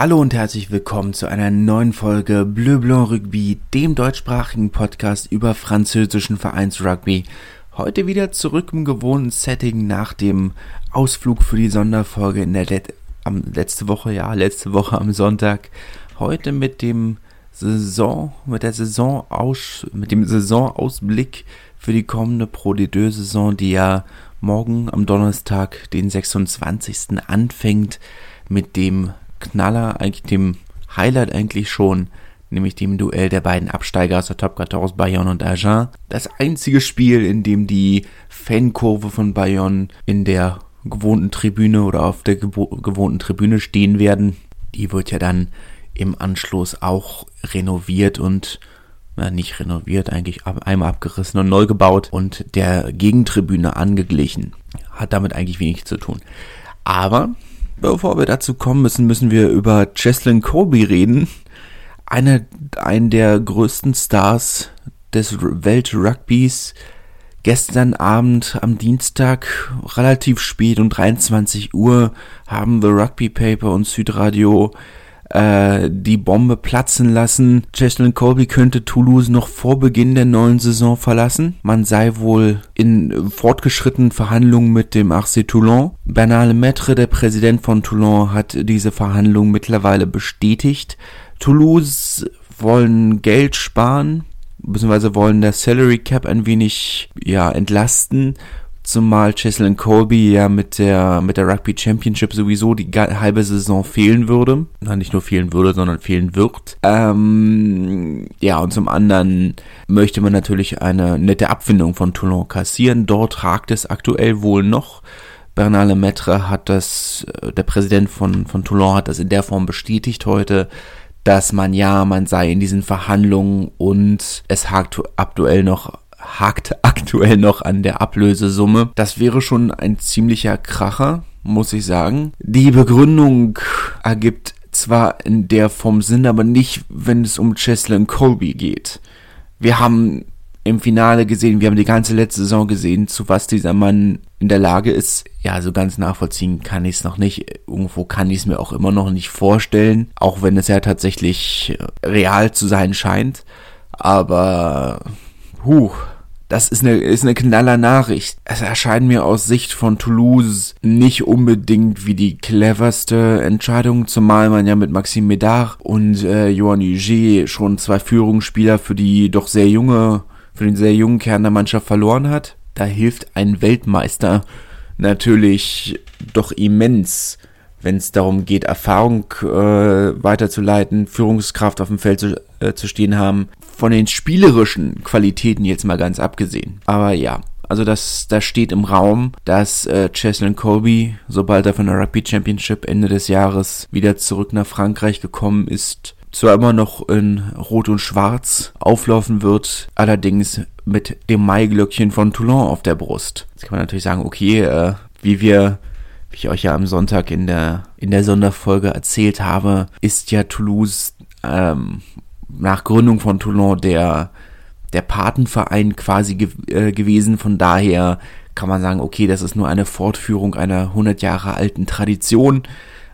Hallo und herzlich willkommen zu einer neuen Folge Bleu Blanc Rugby, dem deutschsprachigen Podcast über französischen Vereinsrugby. Heute wieder zurück im gewohnten Setting nach dem Ausflug für die Sonderfolge in der Let am, letzte Woche, ja, letzte Woche am Sonntag. Heute mit dem Saison, mit der Saisonaus, mit dem Saisonausblick für die kommende Pro D2-Saison, die ja morgen am Donnerstag, den 26. anfängt, mit dem Knaller, eigentlich dem Highlight eigentlich schon, nämlich dem Duell der beiden Absteiger aus der Top 14 Bayonne und Agen. Das einzige Spiel, in dem die Fankurve von Bayonne in der gewohnten Tribüne oder auf der gewohnten Tribüne stehen werden. Die wird ja dann im Anschluss auch renoviert und na, nicht renoviert, eigentlich einmal abgerissen und neu gebaut und der Gegentribüne angeglichen. Hat damit eigentlich wenig zu tun. Aber Bevor wir dazu kommen müssen, müssen wir über Cheslin Colby reden. Einer, einen der größten Stars des Weltrugbys. Gestern Abend am Dienstag, relativ spät um 23 Uhr, haben The Rugby Paper und Südradio äh, die Bombe platzen lassen. Cheslin Colby könnte Toulouse noch vor Beginn der neuen Saison verlassen. Man sei wohl in fortgeschrittenen Verhandlungen mit dem RC Toulon. Bernard Lemaitre, der Präsident von Toulon, hat diese Verhandlungen mittlerweile bestätigt. Toulouse wollen Geld sparen, beziehungsweise wollen der Salary Cap ein wenig ja entlasten zumal Cheslin Colby ja mit der, mit der Rugby Championship sowieso die halbe Saison fehlen würde. Na, nicht nur fehlen würde, sondern fehlen wird. Ähm, ja, und zum anderen möchte man natürlich eine nette Abfindung von Toulon kassieren. Dort ragt es aktuell wohl noch. Bernard Lemaitre hat das, äh, der Präsident von, von Toulon hat das in der Form bestätigt heute, dass man ja, man sei in diesen Verhandlungen und es hakt aktuell noch hakt aktuell noch an der Ablösesumme. Das wäre schon ein ziemlicher Kracher, muss ich sagen. Die Begründung ergibt zwar in der Form Sinn, aber nicht, wenn es um Cheslin Colby geht. Wir haben im Finale gesehen, wir haben die ganze letzte Saison gesehen, zu was dieser Mann in der Lage ist. Ja, so ganz nachvollziehen kann ich es noch nicht. Irgendwo kann ich es mir auch immer noch nicht vorstellen, auch wenn es ja tatsächlich real zu sein scheint. Aber, huh, das ist eine, ist eine knaller Nachricht. Es erscheint mir aus Sicht von Toulouse nicht unbedingt wie die cleverste Entscheidung, zumal man ja mit Maxime Medard und äh, Johan Huget schon zwei Führungsspieler für die doch sehr junge, für den sehr jungen Kern der Mannschaft verloren hat. Da hilft ein Weltmeister natürlich doch immens wenn es darum geht, Erfahrung äh, weiterzuleiten, Führungskraft auf dem Feld zu, äh, zu stehen haben, von den spielerischen Qualitäten jetzt mal ganz abgesehen. Aber ja, also das, das steht im Raum, dass äh, Cheslin Colby, sobald er von der Rugby Championship Ende des Jahres wieder zurück nach Frankreich gekommen ist, zwar immer noch in Rot und Schwarz auflaufen wird, allerdings mit dem Maiglöckchen von Toulon auf der Brust. Jetzt kann man natürlich sagen, okay, äh, wie wir wie ich euch ja am Sonntag in der, in der Sonderfolge erzählt habe, ist ja Toulouse ähm, nach Gründung von Toulon der, der Patenverein quasi ge äh, gewesen. Von daher kann man sagen, okay, das ist nur eine Fortführung einer 100 Jahre alten Tradition,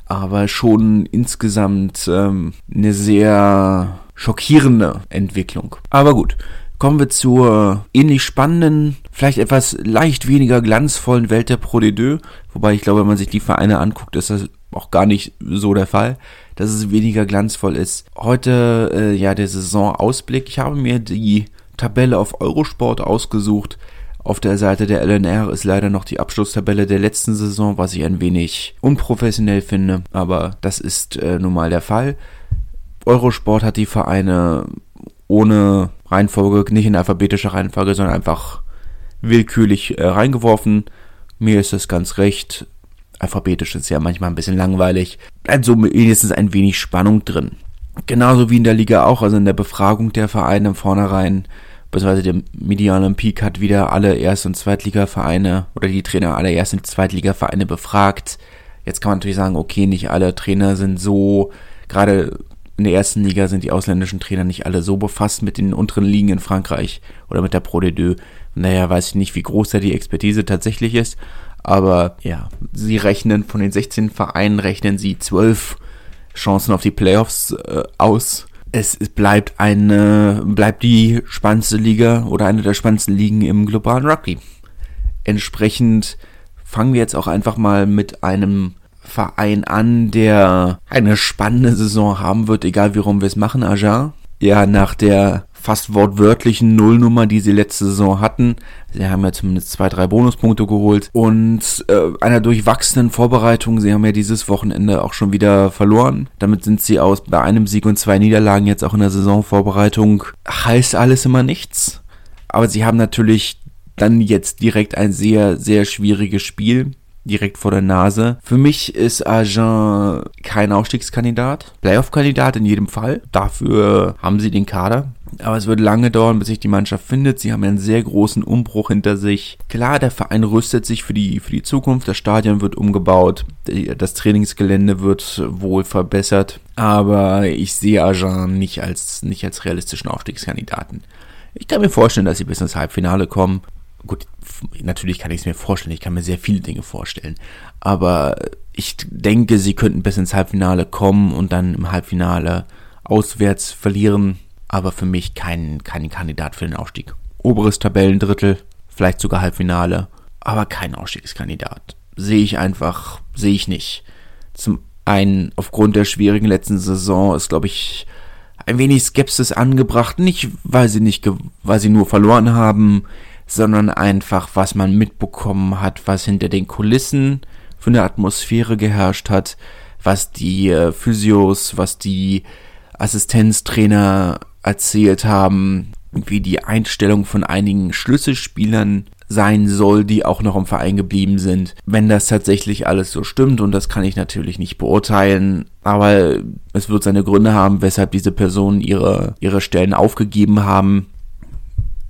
aber schon insgesamt ähm, eine sehr schockierende Entwicklung. Aber gut, kommen wir zur ähnlich spannenden, vielleicht etwas leicht weniger glanzvollen Welt der Pro D2. Wobei ich glaube, wenn man sich die Vereine anguckt, ist das auch gar nicht so der Fall, dass es weniger glanzvoll ist. Heute äh, ja der Saisonausblick. Ich habe mir die Tabelle auf Eurosport ausgesucht. Auf der Seite der LNR ist leider noch die Abschlusstabelle der letzten Saison, was ich ein wenig unprofessionell finde, aber das ist äh, nun mal der Fall. Eurosport hat die Vereine ohne Reihenfolge, nicht in alphabetischer Reihenfolge, sondern einfach willkürlich äh, reingeworfen. Mir ist es ganz recht. Alphabetisch ist ja manchmal ein bisschen langweilig. Bleibt so wenigstens ein wenig Spannung drin. Genauso wie in der Liga auch, also in der Befragung der Vereine im Vornherein, beziehungsweise der Media Olympique hat wieder alle Erst- und Zweitligavereine oder die Trainer aller Erst- und Zweitligavereine befragt. Jetzt kann man natürlich sagen, okay, nicht alle Trainer sind so, gerade in der ersten Liga sind die ausländischen Trainer nicht alle so befasst mit den unteren Ligen in Frankreich oder mit der Pro D2. Naja, weiß ich nicht, wie groß da die Expertise tatsächlich ist. Aber ja, sie rechnen von den 16 Vereinen, rechnen sie 12 Chancen auf die Playoffs äh, aus. Es bleibt eine, bleibt die spannendste Liga oder eine der spannendsten Ligen im globalen Rugby. Entsprechend fangen wir jetzt auch einfach mal mit einem Verein an, der eine spannende Saison haben wird, egal wie rum wir es machen, Aja. Ja, nach der fast wortwörtlichen Nullnummer, die sie letzte Saison hatten. Sie haben ja zumindest zwei, drei Bonuspunkte geholt und äh, einer durchwachsenen Vorbereitung. Sie haben ja dieses Wochenende auch schon wieder verloren. Damit sind sie aus bei einem Sieg und zwei Niederlagen jetzt auch in der Saisonvorbereitung. Heißt alles immer nichts. Aber sie haben natürlich dann jetzt direkt ein sehr, sehr schwieriges Spiel direkt vor der Nase. Für mich ist Agen kein Aufstiegskandidat. Playoff-Kandidat in jedem Fall. Dafür haben sie den Kader. Aber es wird lange dauern, bis sich die Mannschaft findet. Sie haben einen sehr großen Umbruch hinter sich. Klar, der Verein rüstet sich für die, für die Zukunft. Das Stadion wird umgebaut. Das Trainingsgelände wird wohl verbessert. Aber ich sehe Agen nicht als, nicht als realistischen Aufstiegskandidaten. Ich kann mir vorstellen, dass sie bis ins Halbfinale kommen gut, natürlich kann ich es mir vorstellen, ich kann mir sehr viele Dinge vorstellen, aber ich denke, sie könnten bis ins Halbfinale kommen und dann im Halbfinale auswärts verlieren, aber für mich kein, kein Kandidat für den Aufstieg. Oberes Tabellendrittel, vielleicht sogar Halbfinale, aber kein Ausstiegskandidat. Sehe ich einfach, sehe ich nicht. Zum einen aufgrund der schwierigen letzten Saison ist, glaube ich, ein wenig Skepsis angebracht, nicht weil sie nicht, weil sie nur verloren haben, sondern einfach, was man mitbekommen hat, was hinter den Kulissen für eine Atmosphäre geherrscht hat, was die äh, Physios, was die Assistenztrainer erzählt haben, wie die Einstellung von einigen Schlüsselspielern sein soll, die auch noch im Verein geblieben sind. Wenn das tatsächlich alles so stimmt, und das kann ich natürlich nicht beurteilen, aber es wird seine Gründe haben, weshalb diese Personen ihre, ihre Stellen aufgegeben haben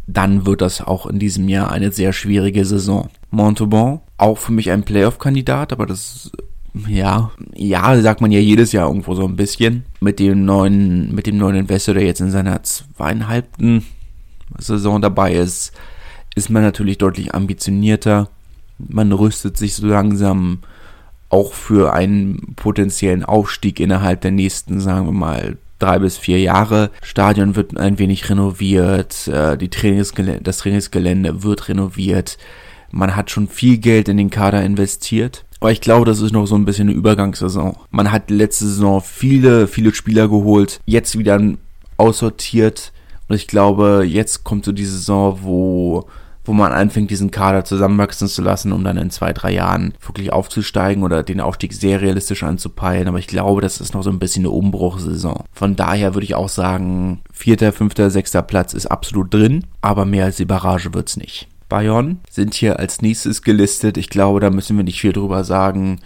dann wird das auch in diesem Jahr eine sehr schwierige Saison. Montauban, auch für mich ein Playoff-Kandidat, aber das ja, ja, sagt man ja jedes Jahr irgendwo so ein bisschen. Mit dem neuen, mit dem neuen Investor, der jetzt in seiner zweieinhalbten Saison dabei ist, ist man natürlich deutlich ambitionierter. Man rüstet sich so langsam auch für einen potenziellen Aufstieg innerhalb der nächsten, sagen wir mal, drei bis vier Jahre. Stadion wird ein wenig renoviert, äh, die Trainingsgelände, das Trainingsgelände wird renoviert. Man hat schon viel Geld in den Kader investiert. Aber ich glaube, das ist noch so ein bisschen eine Übergangssaison. Man hat letzte Saison viele, viele Spieler geholt, jetzt wieder aussortiert. Und ich glaube, jetzt kommt so die Saison, wo wo man anfängt, diesen Kader zusammenwachsen zu lassen, um dann in zwei, drei Jahren wirklich aufzusteigen oder den Aufstieg sehr realistisch anzupeilen. Aber ich glaube, das ist noch so ein bisschen eine Umbruchsaison. Von daher würde ich auch sagen, vierter, fünfter, sechster Platz ist absolut drin, aber mehr als die Barrage wird's nicht. Bayonne sind hier als nächstes gelistet. Ich glaube, da müssen wir nicht viel drüber sagen.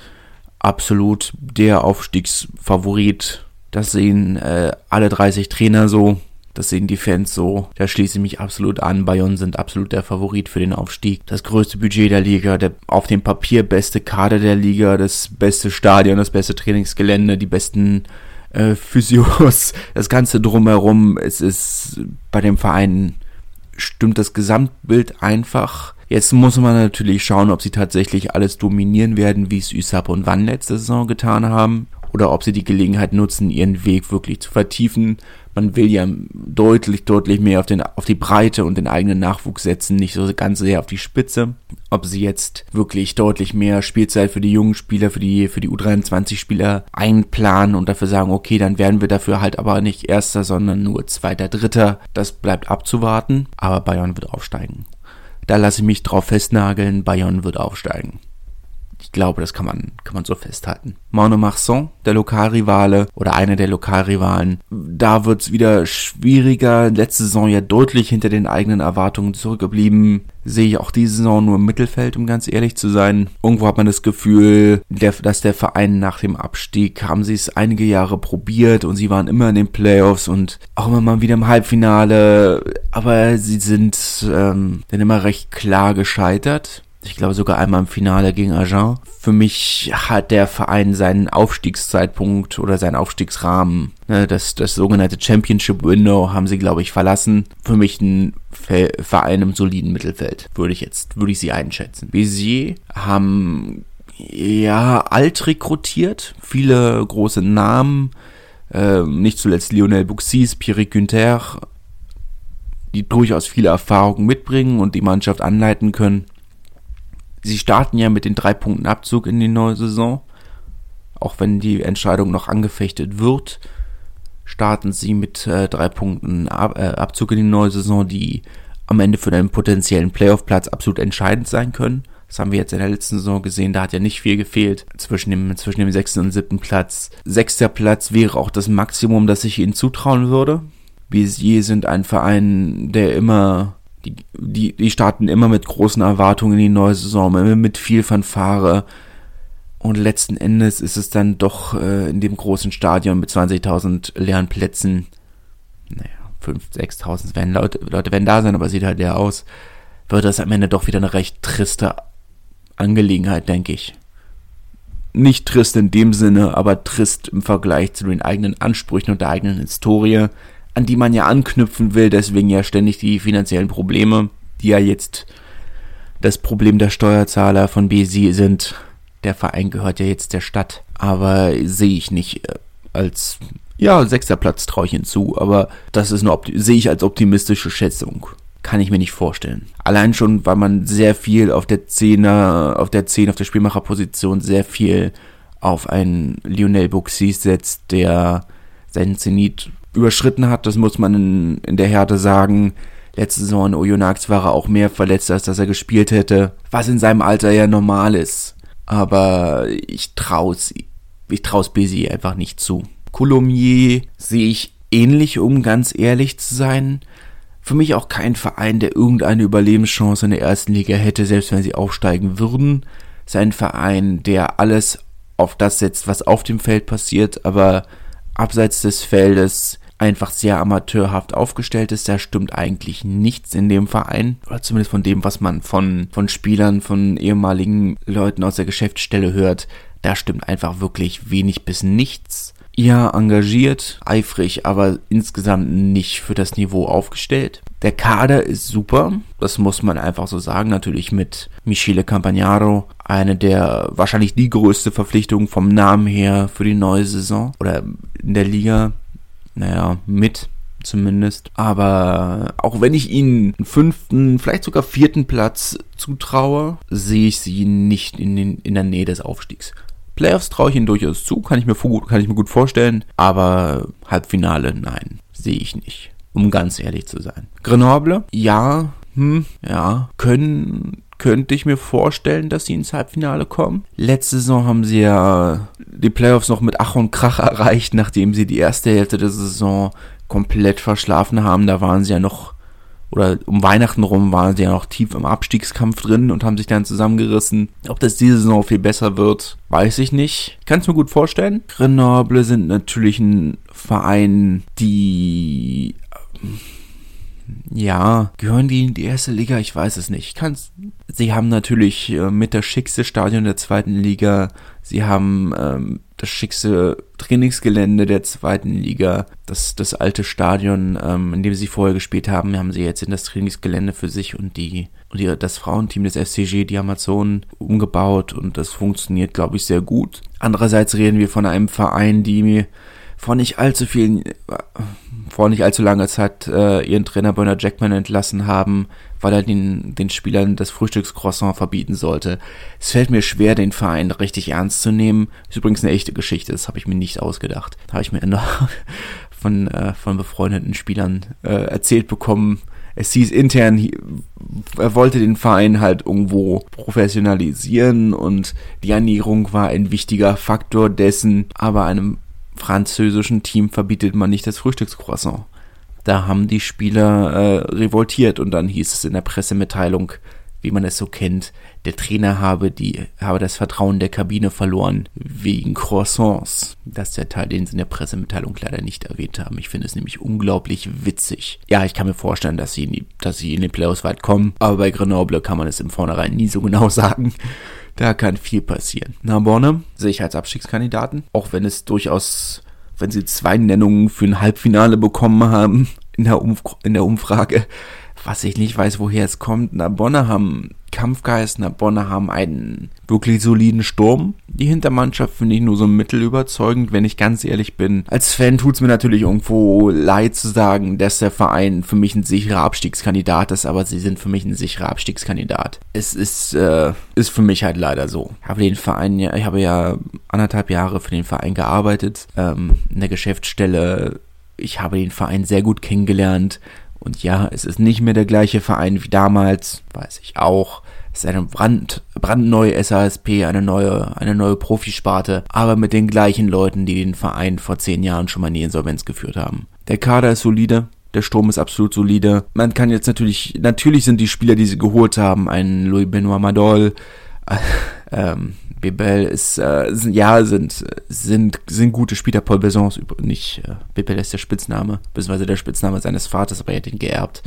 Absolut der Aufstiegsfavorit. Das sehen äh, alle 30 Trainer so. Das sehen die Fans so. Da schließe ich mich absolut an. Bayern sind absolut der Favorit für den Aufstieg. Das größte Budget der Liga, der auf dem Papier beste Kader der Liga, das beste Stadion, das beste Trainingsgelände, die besten äh, Physios, das Ganze drumherum. Es ist bei dem Verein stimmt das Gesamtbild einfach. Jetzt muss man natürlich schauen, ob sie tatsächlich alles dominieren werden, wie es Usap und Wann letzte Saison getan haben oder ob sie die Gelegenheit nutzen, ihren Weg wirklich zu vertiefen. Man will ja deutlich, deutlich mehr auf, den, auf die Breite und den eigenen Nachwuchs setzen, nicht so ganz sehr auf die Spitze. Ob sie jetzt wirklich deutlich mehr Spielzeit für die jungen Spieler, für die, für die U23-Spieler einplanen und dafür sagen, okay, dann werden wir dafür halt aber nicht Erster, sondern nur Zweiter, Dritter. Das bleibt abzuwarten, aber Bayern wird aufsteigen. Da lasse ich mich drauf festnageln, Bayern wird aufsteigen. Ich glaube, das kann man, kann man so festhalten. Monomarsan, der Lokalrivale oder einer der Lokalrivalen. Da wird's wieder schwieriger. Letzte Saison ja deutlich hinter den eigenen Erwartungen zurückgeblieben. Sehe ich auch diese Saison nur im Mittelfeld, um ganz ehrlich zu sein. Irgendwo hat man das Gefühl, dass der Verein nach dem Abstieg haben sie es einige Jahre probiert und sie waren immer in den Playoffs und auch immer mal wieder im Halbfinale. Aber sie sind ähm, dann immer recht klar gescheitert ich glaube sogar einmal im Finale gegen Agen. Für mich hat der Verein seinen Aufstiegszeitpunkt oder seinen Aufstiegsrahmen, ne, das, das sogenannte Championship Window haben sie, glaube ich, verlassen. Für mich ein Verein im soliden Mittelfeld, würde ich jetzt, würde ich sie einschätzen. Bézier haben ja, alt rekrutiert, viele große Namen, äh, nicht zuletzt Lionel Buxis, Pierre Günther, die durchaus viele Erfahrungen mitbringen und die Mannschaft anleiten können. Sie starten ja mit den drei Punkten Abzug in die neue Saison. Auch wenn die Entscheidung noch angefechtet wird, starten sie mit äh, drei Punkten Ab äh, Abzug in die neue Saison, die am Ende für einen potenziellen Playoff-Platz absolut entscheidend sein können. Das haben wir jetzt in der letzten Saison gesehen, da hat ja nicht viel gefehlt zwischen dem, zwischen dem sechsten und siebten Platz. Sechster Platz wäre auch das Maximum, das ich ihnen zutrauen würde. Bézier sind ein Verein, der immer, die, die, die starten immer mit großen Erwartungen in die neue Saison, immer mit viel Fanfare. Und letzten Endes ist es dann doch äh, in dem großen Stadion mit 20.000 leeren Plätzen, naja, 5.000, 6.000 werden Leute, Leute werden da sein, aber sieht halt leer aus, wird das am Ende doch wieder eine recht triste Angelegenheit, denke ich. Nicht trist in dem Sinne, aber trist im Vergleich zu den eigenen Ansprüchen und der eigenen Historie, an die man ja anknüpfen will, deswegen ja ständig die finanziellen Probleme, die ja jetzt das Problem der Steuerzahler von BSI sind. Der Verein gehört ja jetzt der Stadt, aber sehe ich nicht äh, als ja, sechster Platz traue ich hinzu, aber das ist eine sehe ich als optimistische Schätzung. Kann ich mir nicht vorstellen. Allein schon, weil man sehr viel auf der Zehner, auf der Zehn, auf der Spielmacherposition sehr viel auf einen Lionel Buxis setzt, der seinen Zenit überschritten hat, das muss man in, in der Härte sagen. Letzte Saison in Oyonnax war er auch mehr verletzt, als dass er gespielt hätte, was in seinem Alter ja normal ist. Aber ich trau's, ich trau's Busy einfach nicht zu. Coulommiers sehe ich ähnlich, um ganz ehrlich zu sein. Für mich auch kein Verein, der irgendeine Überlebenschance in der ersten Liga hätte, selbst wenn sie aufsteigen würden. Sein Verein, der alles auf das setzt, was auf dem Feld passiert, aber abseits des Feldes einfach sehr amateurhaft aufgestellt ist. Da stimmt eigentlich nichts in dem Verein. Oder zumindest von dem, was man von, von Spielern, von ehemaligen Leuten aus der Geschäftsstelle hört. Da stimmt einfach wirklich wenig bis nichts. Ja, engagiert, eifrig, aber insgesamt nicht für das Niveau aufgestellt. Der Kader ist super, das muss man einfach so sagen. Natürlich mit Michele Campagnaro, eine der wahrscheinlich die größte Verpflichtung vom Namen her für die neue Saison oder in der Liga naja, mit zumindest. Aber auch wenn ich ihnen einen fünften, vielleicht sogar vierten Platz zutraue, sehe ich sie nicht in, den, in der Nähe des Aufstiegs. Playoffs traue ich ihnen durchaus zu, kann ich, mir, kann ich mir gut vorstellen, aber Halbfinale, nein, sehe ich nicht, um ganz ehrlich zu sein. Grenoble, ja, hm, ja, können könnte ich mir vorstellen, dass sie ins Halbfinale kommen. Letzte Saison haben sie ja die Playoffs noch mit Ach und Krach erreicht, nachdem sie die erste Hälfte der Saison komplett verschlafen haben. Da waren sie ja noch, oder um Weihnachten rum waren sie ja noch tief im Abstiegskampf drin und haben sich dann zusammengerissen. Ob das diese Saison viel besser wird, weiß ich nicht. Kann es mir gut vorstellen. Grenoble sind natürlich ein Verein, die ja, gehören die in die erste Liga? Ich weiß es nicht. Kann's. Sie haben natürlich äh, mit das schickste Stadion der zweiten Liga. Sie haben ähm, das schickste Trainingsgelände der zweiten Liga. Das, das alte Stadion, ähm, in dem sie vorher gespielt haben, haben sie jetzt in das Trainingsgelände für sich und die und die, das Frauenteam des FCG, die Amazonen, umgebaut und das funktioniert, glaube ich, sehr gut. Andererseits reden wir von einem Verein, die mir vor nicht allzu vielen vor nicht allzu langer Zeit äh, ihren Trainer Bernard Jackman entlassen haben, weil er den, den Spielern das Frühstückscroissant verbieten sollte. Es fällt mir schwer, den Verein richtig ernst zu nehmen. Ist übrigens eine echte Geschichte, das habe ich mir nicht ausgedacht. Habe ich mir noch von, äh, von befreundeten Spielern äh, erzählt bekommen. Es hieß intern, er wollte den Verein halt irgendwo professionalisieren und die Ernährung war ein wichtiger Faktor dessen, aber einem französischen Team verbietet man nicht das Frühstückscroissant. Da haben die Spieler äh, revoltiert und dann hieß es in der Pressemitteilung, wie man es so kennt, der Trainer habe die habe das Vertrauen der Kabine verloren wegen Croissants. Das ist der Teil, den sie in der Pressemitteilung leider nicht erwähnt haben. Ich finde es nämlich unglaublich witzig. Ja, ich kann mir vorstellen, dass sie in die, dass sie in den Playoffs weit kommen, aber bei Grenoble kann man es im Vornherein nie so genau sagen. Da kann viel passieren. Narbonne sehe ich als Abstiegskandidaten, auch wenn es durchaus, wenn sie zwei Nennungen für ein Halbfinale bekommen haben in der, Umf in der Umfrage, was ich nicht weiß, woher es kommt. Narbonne haben Kampfgeist. Narbonne haben einen wirklich soliden Sturm. Die Hintermannschaft finde ich nur so mittel überzeugend, wenn ich ganz ehrlich bin. Als Fan tut's mir natürlich irgendwo leid zu sagen, dass der Verein für mich ein sicherer Abstiegskandidat ist, aber sie sind für mich ein sicherer Abstiegskandidat. Es ist, äh, ist für mich halt leider so. Ich habe den Verein ja, ich habe ja anderthalb Jahre für den Verein gearbeitet, ähm, in der Geschäftsstelle. Ich habe den Verein sehr gut kennengelernt. Und ja, es ist nicht mehr der gleiche Verein wie damals, weiß ich auch. Es ist eine brand, brandneue SASP, eine neue, eine neue Profisparte, aber mit den gleichen Leuten, die den Verein vor zehn Jahren schon mal in die Insolvenz geführt haben. Der Kader ist solide, der Sturm ist absolut solide. Man kann jetzt natürlich, natürlich sind die Spieler, die sie geholt haben, ein Louis Benoit Madol, äh, ähm, Bebel ist, äh, sind, ja, sind, sind, sind gute Spieler. Paul Besson ist nicht, äh, Bebel ist der Spitzname, beziehungsweise der Spitzname seines Vaters, aber er hat ihn geerbt.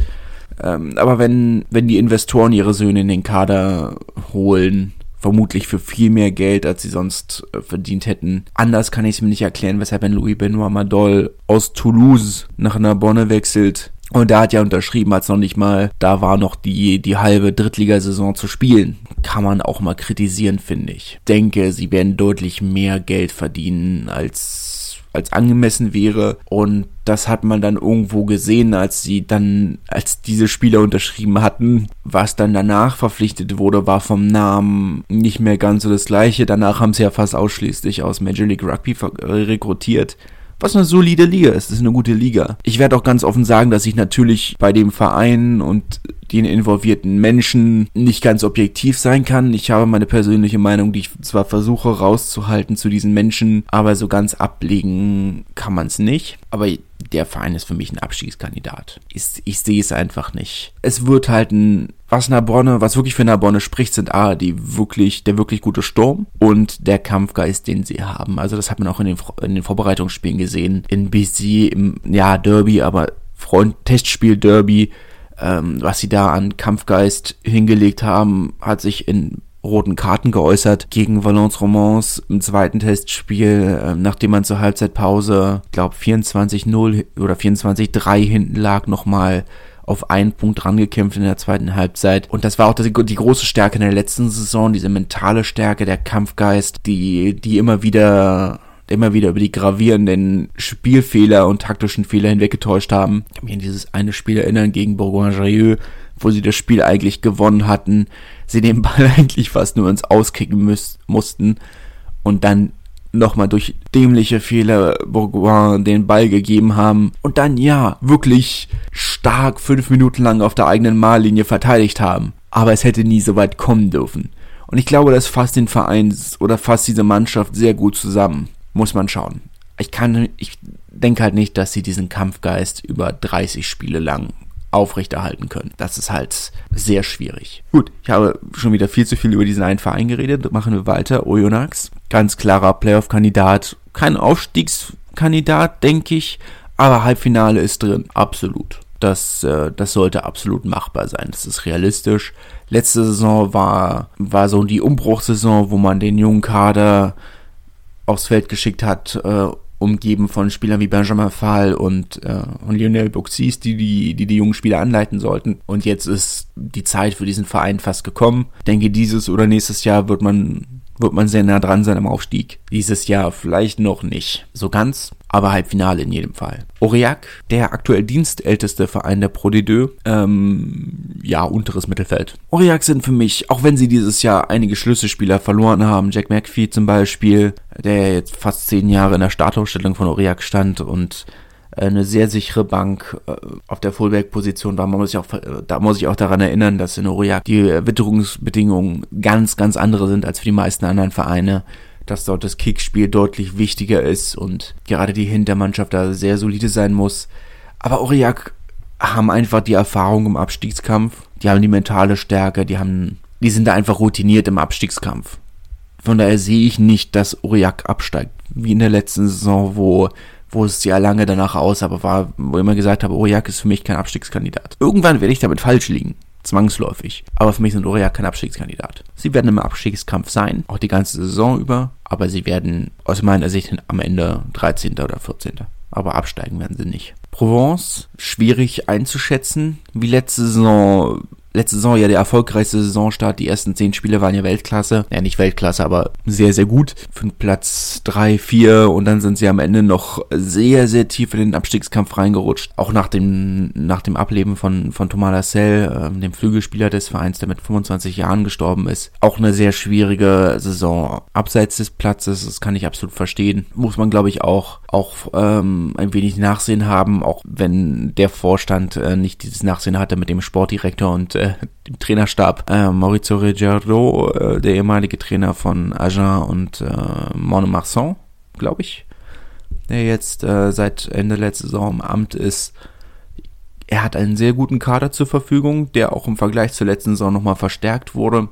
Ähm, aber wenn, wenn die Investoren ihre Söhne in den Kader holen, vermutlich für viel mehr Geld, als sie sonst äh, verdient hätten. Anders kann ich es mir nicht erklären, weshalb ein Louis Benoit Madol aus Toulouse nach Narbonne wechselt. Und da hat ja unterschrieben, als noch nicht mal da war noch die, die halbe Drittligasaison zu spielen. Kann man auch mal kritisieren, finde ich. Denke, sie werden deutlich mehr Geld verdienen als als angemessen wäre. Und das hat man dann irgendwo gesehen, als sie dann, als diese Spieler unterschrieben hatten. Was dann danach verpflichtet wurde, war vom Namen nicht mehr ganz so das gleiche. Danach haben sie ja fast ausschließlich aus Major League Rugby rekrutiert was eine solide Liga ist. Das ist eine gute Liga. Ich werde auch ganz offen sagen, dass ich natürlich bei dem Verein und den involvierten Menschen nicht ganz objektiv sein kann. Ich habe meine persönliche Meinung, die ich zwar versuche rauszuhalten zu diesen Menschen, aber so ganz ablegen kann man es nicht. Aber der Verein ist für mich ein Abstiegskandidat. Ich, ich sehe es einfach nicht. Es wird halt ein, was Narbonne, was wirklich für Narbonne spricht, sind A, die wirklich, der wirklich gute Sturm und der Kampfgeist, den sie haben. Also das hat man auch in den, in den Vorbereitungsspielen gesehen. In BC, im, ja, Derby, aber Freund, Testspiel Derby, ähm, was sie da an Kampfgeist hingelegt haben, hat sich in roten Karten geäußert gegen Valence Romans im zweiten Testspiel, äh, nachdem man zur Halbzeitpause, glaube 24-0 oder 24-3 hinten lag, nochmal auf einen Punkt rangekämpft in der zweiten Halbzeit. Und das war auch die, große Stärke in der letzten Saison, diese mentale Stärke, der Kampfgeist, die, die immer wieder immer wieder über die gravierenden Spielfehler und taktischen Fehler hinweggetäuscht haben. Ich kann mich an dieses eine Spiel erinnern gegen Bourgogne-Jallieu, wo sie das Spiel eigentlich gewonnen hatten, sie den Ball eigentlich fast nur ins Auskicken mussten und dann nochmal durch dämliche Fehler Bourgoin den Ball gegeben haben und dann ja wirklich stark fünf Minuten lang auf der eigenen Mahllinie verteidigt haben. Aber es hätte nie so weit kommen dürfen. Und ich glaube, das fasst den Verein oder fasst diese Mannschaft sehr gut zusammen. Muss man schauen. Ich kann, ich denke halt nicht, dass sie diesen Kampfgeist über 30 Spiele lang aufrechterhalten können. Das ist halt sehr schwierig. Gut, ich habe schon wieder viel zu viel über diesen einen Verein geredet. Machen wir weiter. Oyonnax, ganz klarer Playoff-Kandidat. Kein Aufstiegskandidat, denke ich, aber Halbfinale ist drin. Absolut. Das, äh, das sollte absolut machbar sein. Das ist realistisch. Letzte Saison war, war so die Umbruchssaison, wo man den jungen Kader aufs Feld geschickt hat, äh, umgeben von Spielern wie Benjamin Fall und, äh, und Lionel Buxis, die die, die die jungen Spieler anleiten sollten. Und jetzt ist die Zeit für diesen Verein fast gekommen. Ich denke, dieses oder nächstes Jahr wird man wird man sehr nah dran sein am Aufstieg. Dieses Jahr vielleicht noch nicht so ganz, aber Halbfinale in jedem Fall. Aurillac, der aktuell dienstälteste Verein der Pro D2, ähm, ja, unteres Mittelfeld. Aurillac sind für mich, auch wenn sie dieses Jahr einige Schlüsselspieler verloren haben, Jack McPhee zum Beispiel, der jetzt fast zehn Jahre in der Startausstellung von Aurillac stand und eine sehr sichere Bank äh, auf der Fullback-Position war. Man muss sich auch, da muss ich auch daran erinnern, dass in Aurillac die Witterungsbedingungen ganz, ganz andere sind als für die meisten anderen Vereine. Dass dort das Kickspiel deutlich wichtiger ist und gerade die Hintermannschaft da sehr solide sein muss. Aber Aurillac haben einfach die Erfahrung im Abstiegskampf. Die haben die mentale Stärke, die haben, die sind da einfach routiniert im Abstiegskampf. Von daher sehe ich nicht, dass Aurillac absteigt. Wie in der letzten Saison, wo wo es ja lange danach aus, aber war, wo ich immer gesagt habe, Aurillac ist für mich kein Abstiegskandidat. Irgendwann werde ich damit falsch liegen. Zwangsläufig. Aber für mich sind Aurillac kein Abstiegskandidat. Sie werden im Abstiegskampf sein, auch die ganze Saison über, aber sie werden aus meiner Sicht am Ende 13. oder 14. Aber absteigen werden sie nicht. Provence, schwierig einzuschätzen. Wie letzte Saison letzte Saison ja der erfolgreichste Saisonstart. Die ersten zehn Spiele waren ja Weltklasse. Ja, nicht Weltklasse, aber sehr, sehr gut. Für Platz drei, vier und dann sind sie am Ende noch sehr, sehr tief in den Abstiegskampf reingerutscht. Auch nach dem, nach dem Ableben von, von Thomas Lassell, äh, dem Flügelspieler des Vereins, der mit 25 Jahren gestorben ist. Auch eine sehr schwierige Saison. Abseits des Platzes, das kann ich absolut verstehen. Muss man, glaube ich, auch, auch ähm, ein wenig Nachsehen haben, auch wenn der Vorstand äh, nicht dieses Nachsehen hatte mit dem Sportdirektor und äh, dem Trainerstab. Äh, Maurizio Reggiardo, äh, der ehemalige Trainer von Agen und äh, Montmarsan, glaube ich, der jetzt äh, seit Ende letzter Saison im Amt ist. Er hat einen sehr guten Kader zur Verfügung, der auch im Vergleich zur letzten Saison nochmal verstärkt wurde.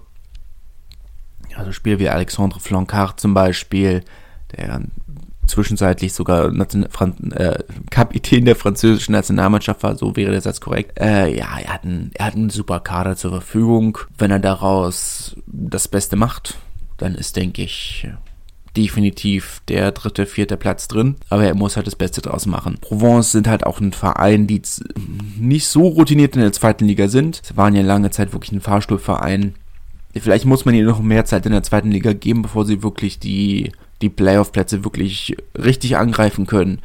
Also Spieler wie Alexandre Flancard zum Beispiel, der zwischenzeitlich sogar äh, Kapitän der französischen Nationalmannschaft war, so wäre der Satz korrekt. Äh, ja, er hat, einen, er hat einen super Kader zur Verfügung. Wenn er daraus das Beste macht, dann ist, denke ich, definitiv der dritte, vierte Platz drin. Aber er muss halt das Beste draus machen. Provence sind halt auch ein Verein, die nicht so routiniert in der zweiten Liga sind. Sie waren ja lange Zeit wirklich ein Fahrstuhlverein. Vielleicht muss man ihnen noch mehr Zeit in der zweiten Liga geben, bevor sie wirklich die die Playoff-Plätze wirklich richtig angreifen können.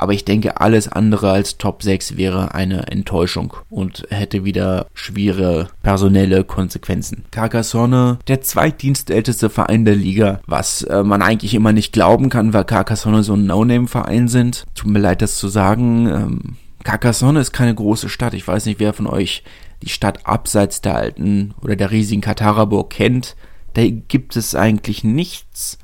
Aber ich denke, alles andere als Top 6 wäre eine Enttäuschung und hätte wieder schwere personelle Konsequenzen. Carcassonne, der zweitdienstälteste Verein der Liga, was äh, man eigentlich immer nicht glauben kann, weil Carcassonne so ein No-Name-Verein sind. Tut mir leid, das zu sagen. Ähm, Carcassonne ist keine große Stadt. Ich weiß nicht, wer von euch die Stadt abseits der alten oder der riesigen Kataraburg kennt. Da gibt es eigentlich nichts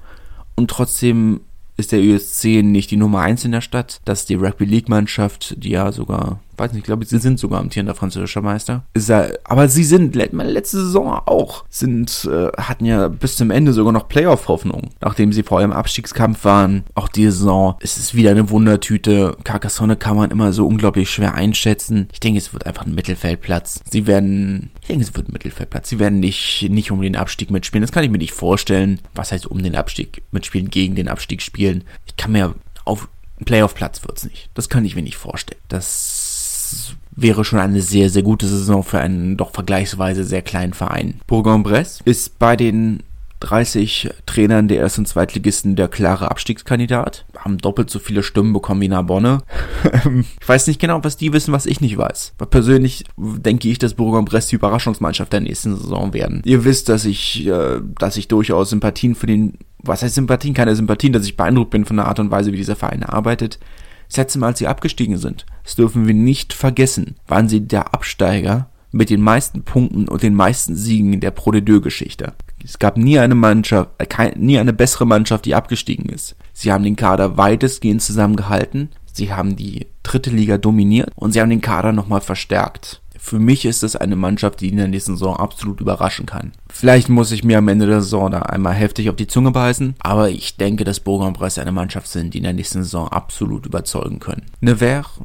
und trotzdem ist der USC nicht die Nummer eins in der Stadt. Das ist die Rugby League Mannschaft, die ja sogar weiß nicht, ich glaube, sie sind sogar amtierender französischer Meister. Ja, aber sie sind, letzte Saison auch, sind, äh, hatten ja bis zum Ende sogar noch Playoff-Hoffnung, nachdem sie vor allem Abstiegskampf waren. Auch die Saison ist es wieder eine Wundertüte. Carcassonne kann man immer so unglaublich schwer einschätzen. Ich denke, es wird einfach ein Mittelfeldplatz. Sie werden, ich denke, es wird ein Mittelfeldplatz. Sie werden nicht, nicht um den Abstieg mitspielen. Das kann ich mir nicht vorstellen. Was heißt um den Abstieg mitspielen, gegen den Abstieg spielen? Ich kann mir auf Playoff-Platz wird's nicht. Das kann ich mir nicht vorstellen. Das wäre schon eine sehr, sehr gute Saison für einen doch vergleichsweise sehr kleinen Verein. Bourg-en-Bresse ist bei den 30 Trainern der ersten Zweitligisten der klare Abstiegskandidat. Haben doppelt so viele Stimmen bekommen wie Narbonne. ich weiß nicht genau, was die wissen, was ich nicht weiß. Aber persönlich denke ich, dass Bourg-en-Bresse die Überraschungsmannschaft der nächsten Saison werden. Ihr wisst, dass ich, äh, dass ich durchaus Sympathien für den, was heißt Sympathien? Keine Sympathien, dass ich beeindruckt bin von der Art und Weise, wie dieser Verein arbeitet. Das letzte Mal, als sie abgestiegen sind, das dürfen wir nicht vergessen, waren sie der Absteiger mit den meisten Punkten und den meisten Siegen in der Pro de Geschichte. Es gab nie eine Mannschaft, äh, kein, nie eine bessere Mannschaft, die abgestiegen ist. Sie haben den Kader weitestgehend zusammengehalten. Sie haben die dritte Liga dominiert und sie haben den Kader nochmal verstärkt. Für mich ist es eine Mannschaft, die in der nächsten Saison absolut überraschen kann. Vielleicht muss ich mir am Ende der Saison da einmal heftig auf die Zunge beißen, aber ich denke, dass Bourg-en-Bresse eine Mannschaft sind, die in der nächsten Saison absolut überzeugen können. Nevers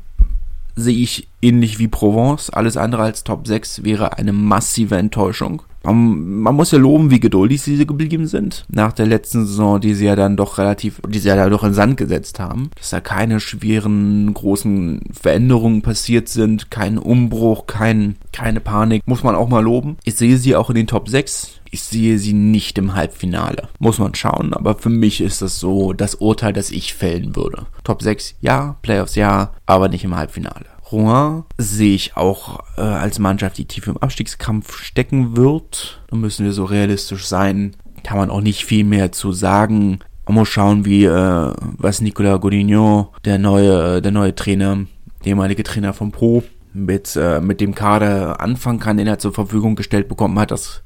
sehe ich ähnlich wie Provence. Alles andere als Top 6 wäre eine massive Enttäuschung. Man, man, muss ja loben, wie geduldig sie geblieben sind. Nach der letzten Saison, die sie ja dann doch relativ, die sie ja doch in Sand gesetzt haben. Dass da keine schweren, großen Veränderungen passiert sind. Kein Umbruch, kein, keine Panik. Muss man auch mal loben. Ich sehe sie auch in den Top 6. Ich sehe sie nicht im Halbfinale. Muss man schauen, aber für mich ist das so das Urteil, das ich fällen würde. Top 6, ja, Playoffs, ja, aber nicht im Halbfinale. Rouen sehe ich auch äh, als Mannschaft, die tief im Abstiegskampf stecken wird. Da müssen wir so realistisch sein. Kann man auch nicht viel mehr zu sagen. Man muss schauen, wie äh, was Nicolas Godinho, der neue, der neue Trainer, der ehemalige Trainer vom Pro, mit, äh, mit dem Kader anfangen kann, den er zur Verfügung gestellt bekommen hat. Das,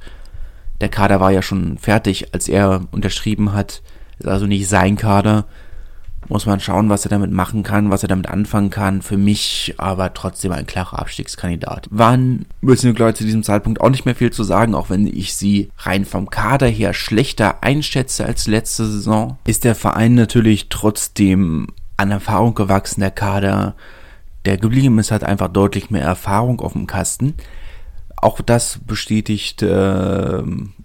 der Kader war ja schon fertig, als er unterschrieben hat. Ist also nicht sein Kader muss man schauen, was er damit machen kann, was er damit anfangen kann. Für mich aber trotzdem ein klarer Abstiegskandidat. Wann müssen glaube ich, zu diesem Zeitpunkt auch nicht mehr viel zu sagen, auch wenn ich sie rein vom Kader her schlechter einschätze als letzte Saison, ist der Verein natürlich trotzdem an Erfahrung gewachsen, der Kader, der geblieben ist, hat einfach deutlich mehr Erfahrung auf dem Kasten. Auch das bestätigt, äh,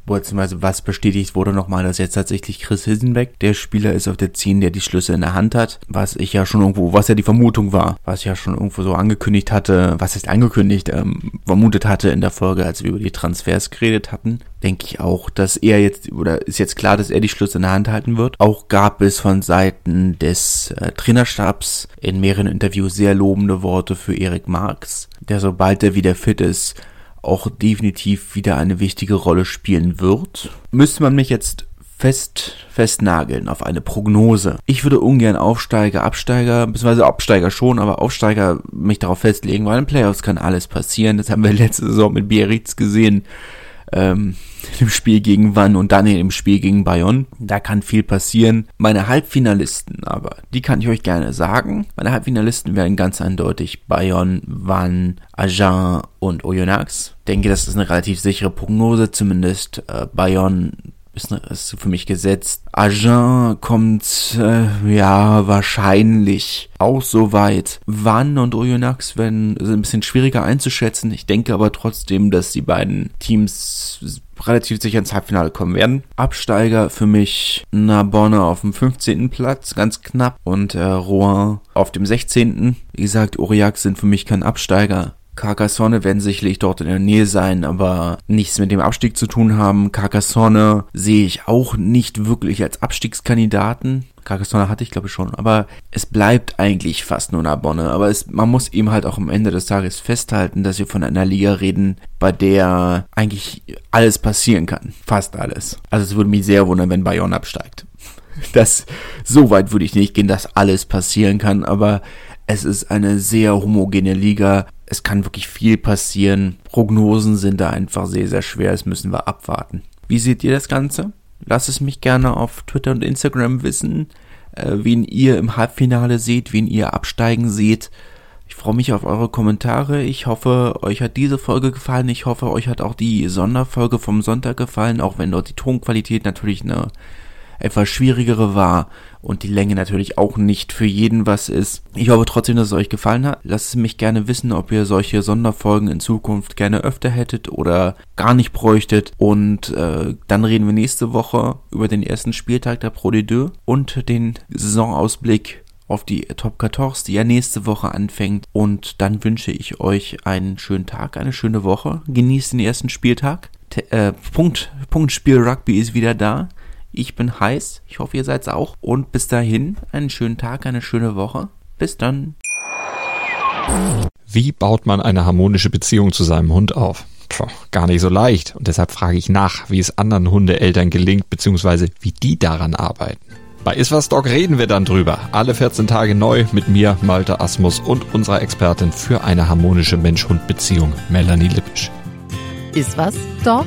beziehungsweise was bestätigt wurde nochmal, dass jetzt tatsächlich Chris Hilsenbeck der Spieler ist auf der 10, der die Schlüsse in der Hand hat, was ich ja schon irgendwo, was ja die Vermutung war, was ich ja schon irgendwo so angekündigt hatte, was ist angekündigt, ähm, vermutet hatte in der Folge, als wir über die Transfers geredet hatten, denke ich auch, dass er jetzt, oder ist jetzt klar, dass er die Schlüsse in der Hand halten wird. Auch gab es von Seiten des äh, Trainerstabs in mehreren Interviews sehr lobende Worte für Erik Marx, der sobald er wieder fit ist, auch definitiv wieder eine wichtige Rolle spielen wird. Müsste man mich jetzt fest festnageln auf eine Prognose. Ich würde ungern Aufsteiger, Absteiger, beziehungsweise Absteiger schon, aber Aufsteiger mich darauf festlegen, weil in Playoffs kann alles passieren. Das haben wir letzte Saison mit Biarritz gesehen ähm, im Spiel gegen Wann und dann im Spiel gegen Bayonne. Da kann viel passieren. Meine Halbfinalisten aber, die kann ich euch gerne sagen. Meine Halbfinalisten werden ganz eindeutig Bayonne, Wann, Agen und Oyonnax. Denke, das ist eine relativ sichere Prognose, zumindest äh, Bayonne ist, ist für mich gesetzt. Agen kommt, äh, ja, wahrscheinlich auch so weit. Wann und Oyonnax werden sind ein bisschen schwieriger einzuschätzen. Ich denke aber trotzdem, dass die beiden Teams relativ sicher ins Halbfinale kommen werden. Absteiger für mich Narbonne auf dem 15. Platz, ganz knapp. Und äh, Rouen auf dem 16. Wie gesagt, Aurillac sind für mich kein Absteiger. Carcassonne werden sicherlich dort in der Nähe sein, aber nichts mit dem Abstieg zu tun haben. Carcassonne sehe ich auch nicht wirklich als Abstiegskandidaten. Carcassonne hatte ich glaube ich schon, aber es bleibt eigentlich fast nur Narbonne. Aber es, man muss eben halt auch am Ende des Tages festhalten, dass wir von einer Liga reden, bei der eigentlich alles passieren kann. Fast alles. Also es würde mich sehr wundern, wenn Bayonne absteigt. Das, so weit würde ich nicht gehen, dass alles passieren kann, aber es ist eine sehr homogene Liga es kann wirklich viel passieren. Prognosen sind da einfach sehr, sehr schwer. Das müssen wir abwarten. Wie seht ihr das Ganze? Lasst es mich gerne auf Twitter und Instagram wissen, äh, wen ihr im Halbfinale seht, wen ihr absteigen seht. Ich freue mich auf eure Kommentare. Ich hoffe, euch hat diese Folge gefallen. Ich hoffe, euch hat auch die Sonderfolge vom Sonntag gefallen, auch wenn dort die Tonqualität natürlich eine etwas schwierigere war und die Länge natürlich auch nicht für jeden was ist. Ich hoffe trotzdem, dass es euch gefallen hat. Lasst es mich gerne wissen, ob ihr solche Sonderfolgen in Zukunft gerne öfter hättet oder gar nicht bräuchtet. Und äh, dann reden wir nächste Woche über den ersten Spieltag der Pro D2 und den Saisonausblick auf die Top 14, die ja nächste Woche anfängt. Und dann wünsche ich euch einen schönen Tag, eine schöne Woche. Genießt den ersten Spieltag. T äh, Punkt, Punktspiel Rugby ist wieder da. Ich bin heiß. Ich hoffe, ihr seid's auch. Und bis dahin, einen schönen Tag, eine schöne Woche. Bis dann. Wie baut man eine harmonische Beziehung zu seinem Hund auf? Puh, gar nicht so leicht. Und deshalb frage ich nach, wie es anderen Hundeeltern gelingt, beziehungsweise wie die daran arbeiten. Bei Iswas Dog reden wir dann drüber. Alle 14 Tage neu mit mir, Malte Asmus und unserer Expertin für eine harmonische Mensch-Hund-Beziehung, Melanie Lippisch. Iswas Dog